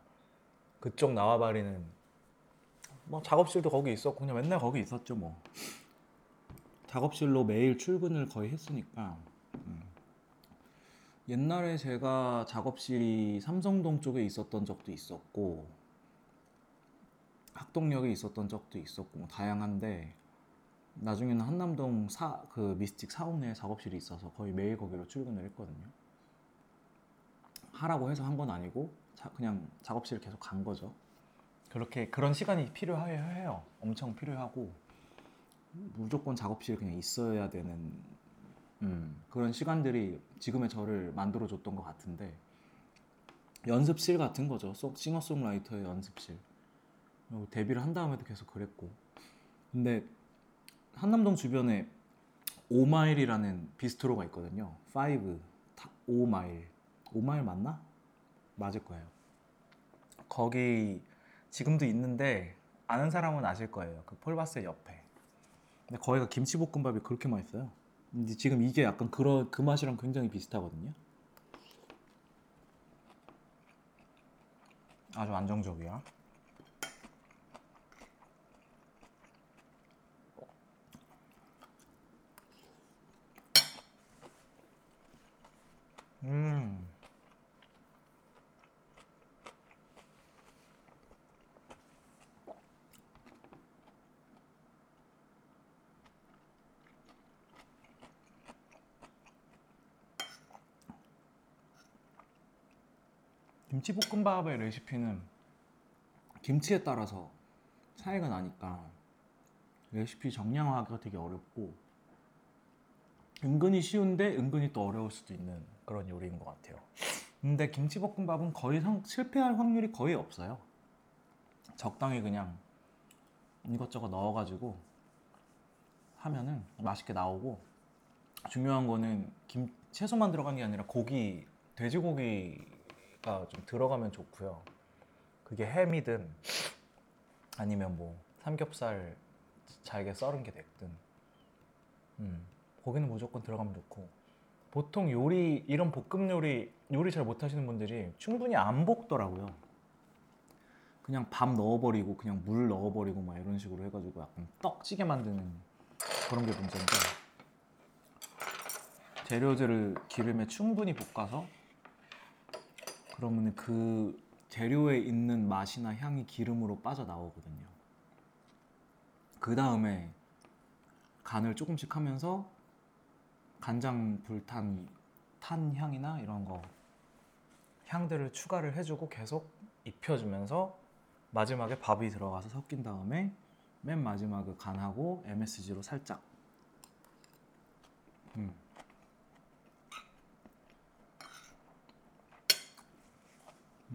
그쪽 나와바리는 뭐 작업실도 거기 있었고 그냥 맨날 거기 있었죠 뭐 작업실로 매일 출근을 거의 했으니까 음. 옛날에 제가 작업실이 삼성동 쪽에 있었던 적도 있었고 학동역에 있었던 적도 있었고 뭐 다양한데 나중에는 한남동 사, 그 미스틱 사옥 내에 작업실이 있어서 거의 매일 거기로 출근을 했거든요. 하라고 해서 한 건 아니고 자- 그냥 작업실 계속 간 거죠. 그렇게 그런 시간이 필요해요. 엄청 필요하고 무조건 작업실에 그냥 있어야 되는 음, 그런 시간들이 지금의 저를 만들어 줬던 것 같은데 연습실 같은 거죠. 소- 싱어송라이터의 연습실. 데뷔를 한 다음에도 계속 그랬고 근데 한남동 주변에 오마일이라는 비스트로가 있거든요. 5 오마일 오마일 맞나? 맞을 거예요. 거기 지금도 있는데 아는 사람은 아실 거예요. 그 폴바스 옆에. 근데 거기가 김치볶음밥이 그렇게 맛있어요. 근데 지금 이게 약간 그런 그 맛이랑 굉장히 비슷하거든요. 아주 안정적이야. 음. 김치볶음밥의 레시피는 김치에 따라서 차이가 나니까 레시피 정량화하기가 되게 어렵고 은근히 쉬운데 은근히 또 어려울 수도 있는 그런 요리인 것 같아요. 근데 김치볶음밥은 거의 성- 실패할 확률이 거의 없어요. 적당히 그냥 이것저것 넣어가지고 하면은 맛있게 나오고 중요한 거는 김 채소만 들어간 게 아니라 고기 돼지고기가 좀 들어가면 좋고요. 그게 햄이든 아니면 뭐 삼겹살 잘게 썰은 게 됐든 음, 고기는 무조건 들어가면 좋고 보통 요리 이런 볶음 요리 요리 잘 못하시는 분들이 충분히 안 볶더라고요. 그냥 밥 넣어버리고 그냥 물 넣어버리고 막 이런 식으로 해가지고 약간 떡찌개 만드는 그런 게 문제인데 재료들을 기름에 충분히 볶아서 그러면 그 재료에 있는 맛이나 향이 기름으로 빠져나오거든요. 그 다음에 간을 조금씩 하면서 간장 불탄 탄 향이나 이런 거 향들을 추가를 해주고 계속 입혀주면서 마지막에 밥이 들어가서 섞인 다음에 맨 마지막에 간하고 MSG로 살짝 음.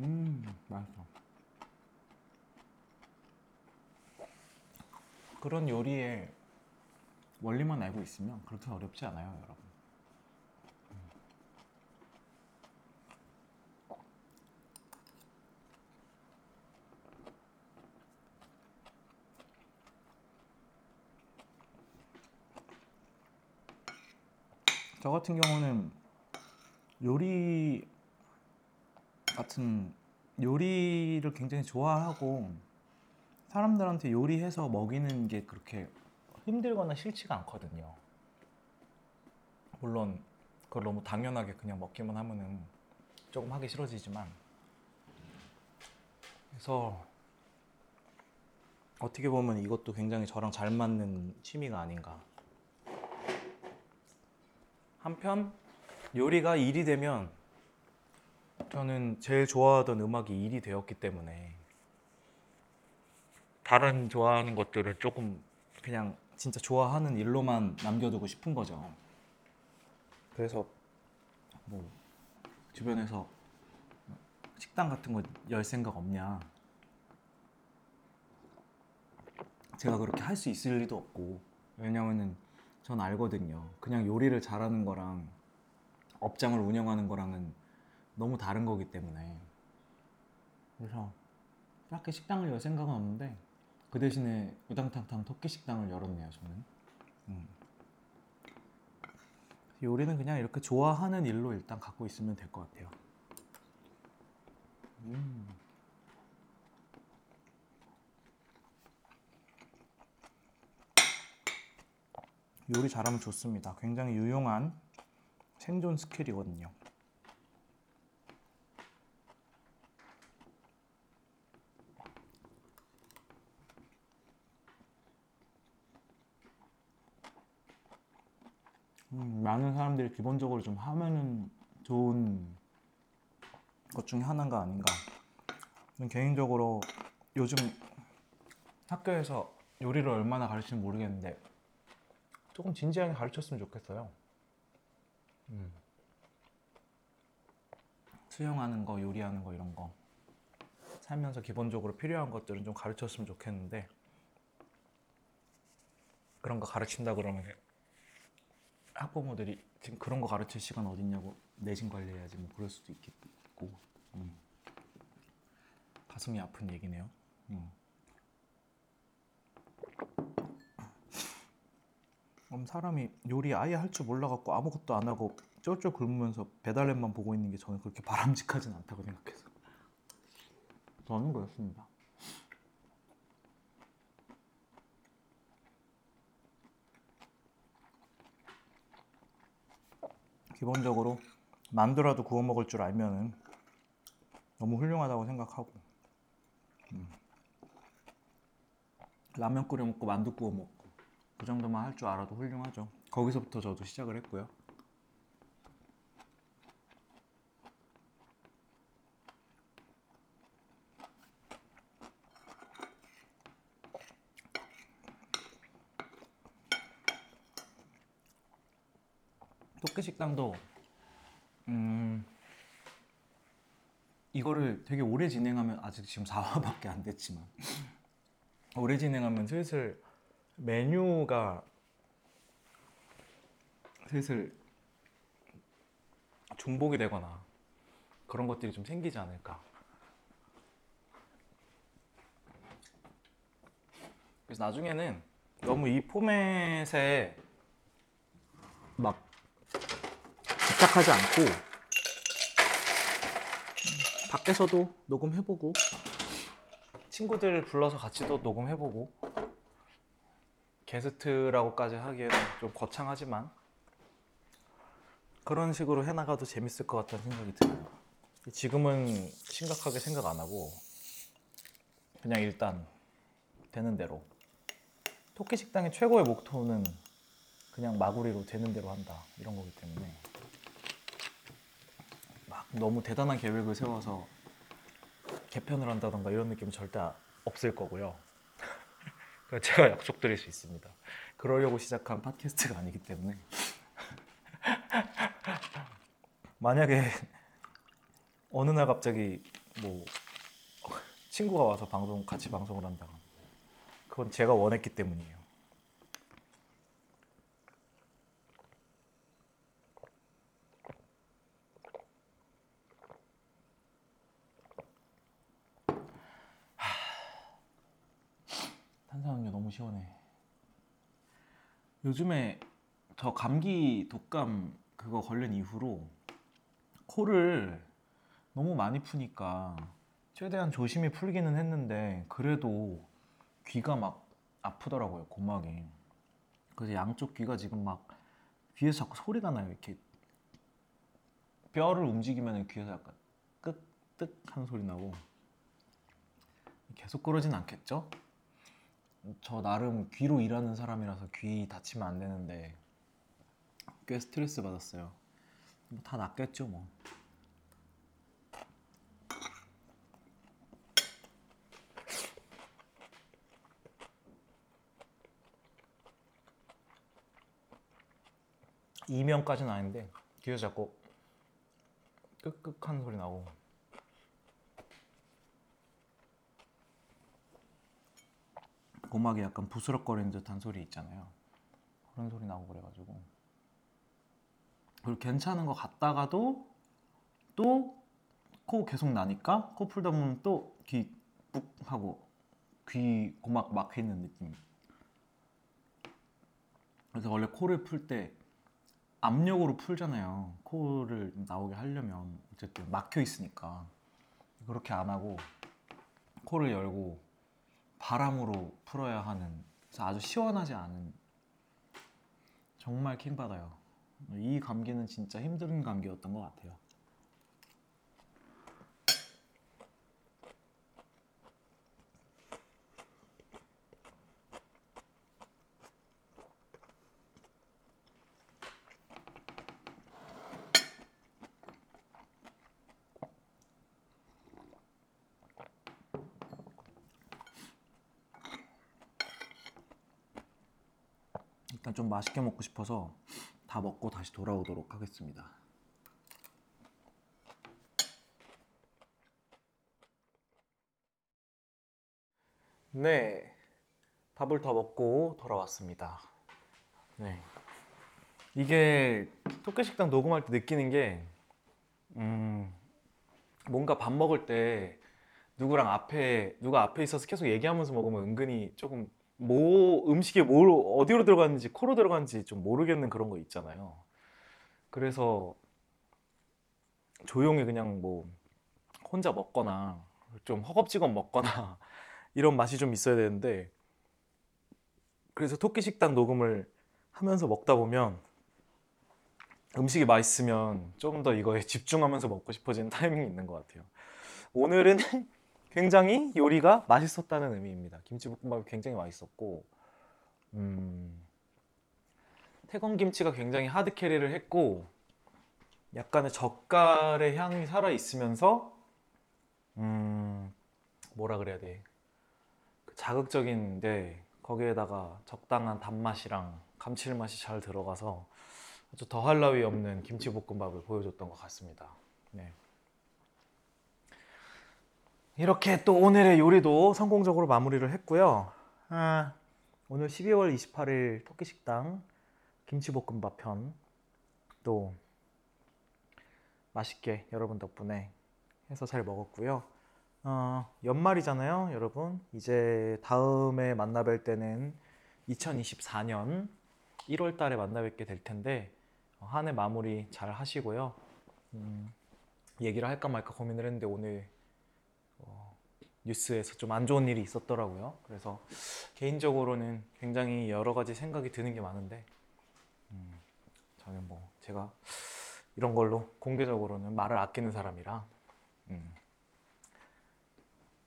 음 맛있어 그런 요리의 원리만 알고 있으면 그렇게 어렵지 않아요 여러분. 저 같은 경우는 요리 같은 요리를 굉장히 좋아하고 사람들한테 요리해서 먹이는 게 그렇게 힘들거나 싫지가 않거든요. 물론 그걸 너무 당연하게 그냥 먹기만 하면은 조금 하기 싫어지지만 그래서 어떻게 보면 이것도 굉장히 저랑 잘 맞는 취미가 아닌가. 한편 요리가 일이 되면 저는 제일 좋아하던 음악이 일이 되었기 때문에 다른 좋아하는 것들을 조금 그냥 진짜 좋아하는 일로만 남겨두고 싶은 거죠. 그래서 뭐 주변에서 식당 같은 거 열 생각 없냐? 제가 그렇게 할 수 있을 리도 없고 왜냐면은 전 알거든요. 그냥 요리를 잘하는 거랑 업장을 운영하는 거랑은 너무 다른 거기 때문에. 그래서 딱히 식당을 열 생각은 없는데 그 대신에 우당탕탕 토끼 식당을 열었네요 저는. 음. 요리는 그냥 이렇게 좋아하는 일로 일단 갖고 있으면 될 것 같아요. 음. 요리 잘하면 좋습니다. 굉장히 유용한 생존 스킬이거든요 음, 많은 사람들이 기본적으로 좀 하면은 좋은 것 중에 하나가 아닌가. 개인적으로 요즘 학교에서 요리를 얼마나 가르치는지 모르겠는데 조금 진지하게 가르쳤으면 좋겠어요. 음. 수영하는 거, 요리하는 거 이런 거 살면서 기본적으로 필요한 것들은 좀 가르쳤으면 좋겠는데 그런 거 가르친다 그러면 학부모들이 지금 그런 거 가르칠 시간 어딨냐고 내신 관리해야지 뭐 그럴 수도 있겠고 음. 가슴이 아픈 얘기네요. 음. 그럼 사람이 요리 아예 할 줄 몰라갖고 아무것도 안 하고 쫄쫄 굶으면서 배달앱만 보고 있는 게 저는 그렇게 바람직하진 않다고 생각해서 저는 그렇습니다. 기본적으로 만두라도 구워 먹을 줄 알면은 너무 훌륭하다고 생각하고 음. 라면 끓여 먹고 만두 구워 먹고 그 정도만 할 줄 알아도 훌륭하죠. 거기서부터 저도 시작을 했고요. 토끼 식당도 음 이거를 되게 오래 진행하면 아직 지금 4화밖에 안 됐지만 오래 진행하면 슬슬 메뉴가 슬슬 중복이 되거나 그런 것들이 좀 생기지 않을까. 그래서 나중에는 너무 이 포맷에 막 집착하지 않고 밖에서도 녹음해보고 친구들 불러서 같이도 녹음해보고 게스트라고까지 하기에는 좀 거창하지만 그런 식으로 해나가도 재밌을 것 같다는 생각이 들어요. 지금은 심각하게 생각 안 하고 그냥 일단 되는 대로 토끼 식당의 최고의 목표는 그냥 마구리로 되는 대로 한다 이런 거기 때문에 막 너무 대단한 계획을 세워서 개편을 한다던가 이런 느낌은 절대 아- 없을 거고요. 제가 약속드릴 수 있습니다. 그러려고 시작한 팟캐스트가 아니기 때문에 만약에 어느 날 갑자기 뭐 친구가 와서 방송 같이 방송을 한다. 그건 제가 원했기 때문이에요. 탄산음료 너무 시원해. 요즘에 저 감기 독감 그거 걸린 이후로 코를 너무 많이 푸니까 최대한 조심히 풀기는 했는데 그래도 귀가 막 아프더라고요 고막이. 그래서 양쪽 귀가 지금 막 귀에서 자꾸 소리가 나요 이렇게 뼈를 움직이면 귀에서 약간 끄뜩 하는 소리 나고 계속 그러진 않겠죠? 저 나름 귀로 일하는 사람이라서 귀 다치면 안 되는데 꽤 스트레스 받았어요. 뭐 다 낫겠죠 뭐. 이명까지는 아닌데 귀에서 자꾸 끄끄한 소리 나고 고막이 약간 부스럭거리는 듯한 소리 있잖아요. 그런 소리 나고 그래가지고 그리고 괜찮은 것 같다가도 또 코 계속 나니까 코 풀다 보면 또 귀 뿍 하고 귀 고막 막혀 있는 느낌. 그래서 원래 코를 풀 때 압력으로 풀잖아요. 코를 나오게 하려면 어쨌든 막혀 있으니까 그렇게 안 하고 코를 열고 바람으로 풀어야 하는 그래서 아주 시원하지 않은 정말 킹 받아요. 이 감기는 진짜 힘든 감기였던 것 같아요. 일단 좀 맛있게 먹고 싶어서 다 먹고 다시 돌아오도록 하겠습니다. 네, 밥을 더 먹고 돌아왔습니다. 네, 이게 토끼식당 녹음할 때 느끼는 게, 음, 뭔가 밥 먹을 때 누구랑 앞에 누가 앞에 있어서 계속 얘기하면서 먹으면 은근히 조금 뭐 음식이 뭘 어디로 들어갔는지 코로 들어갔는지 좀 모르겠는 그런 거 있잖아요. 그래서 조용히 그냥 뭐 혼자 먹거나 좀 허겁지겁 먹거나 이런 맛이 좀 있어야 되는데 그래서 토끼 식당 녹음을 하면서 먹다 보면 음식이 맛있으면 좀더 이거에 집중하면서 먹고 싶어지는 타이밍이 있는 것 같아요. 오늘은 굉장히 요리가 맛있었다는 의미입니다. 김치볶음밥이 굉장히 맛있었고, 음, 태건 김치가 굉장히 하드 캐리를 했고, 약간의 젓갈의 향이 살아 있으면서, 음, 뭐라 그래야 돼? 그 자극적인데 거기에다가 적당한 단맛이랑 감칠맛이 잘 들어가서 아주 더할 나위 없는 김치볶음밥을 보여줬던 것 같습니다. 네. 이렇게 또 오늘의 요리도 성공적으로 마무리를 했고요. 아, 오늘 12월 28일 토끼 식당 김치볶음밥 편 또 맛있게 여러분 덕분에 해서 잘 먹었고요. 어, 연말이잖아요, 여러분. 이제 다음에 만나 뵐 때는 2024년 1월 달에 만나 뵙게 될 텐데 어, 한해 마무리 잘 하시고요. 음, 얘기를 할까 말까 고민을 했는데 오늘 어, 뉴스에서 좀 안 좋은 일이 있었더라고요. 그래서 개인적으로는 굉장히 여러 가지 생각이 드는 게 많은데 음, 저는 뭐 제가 이런 걸로 공개적으로는 말을 아끼는 사람이라 음,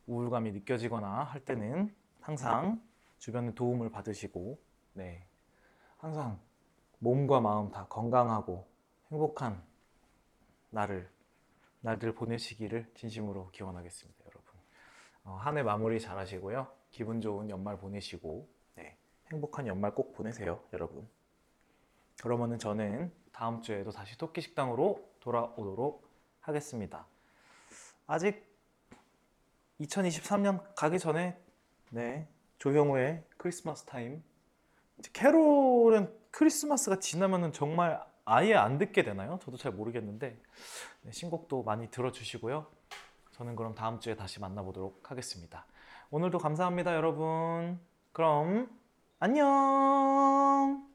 우울감이 느껴지거나 할 때는 항상 주변의 도움을 받으시고 네 항상 몸과 마음 다 건강하고 행복한 날을 날들 보내시기를 진심으로 기원하겠습니다, 한 해 마무리 잘 하시고요. 기분 좋은 연말 보내시고 네, 행복한 연말 꼭 보내세요, 여러분. 그러면은 저는 다음 주에도 다시 토끼 식당으로 돌아오도록 하겠습니다. 아직 2023년 가기 전에 네, 조형우의 크리스마스 타임. 캐롤은 크리스마스가 지나면은 정말 아예 안 듣게 되나요? 저도 잘 모르겠는데 네, 신곡도 많이 들어주시고요. 저는 그럼 다음 주에 다시 만나보도록 하겠습니다. 오늘도 감사합니다, 여러분. 그럼 안녕.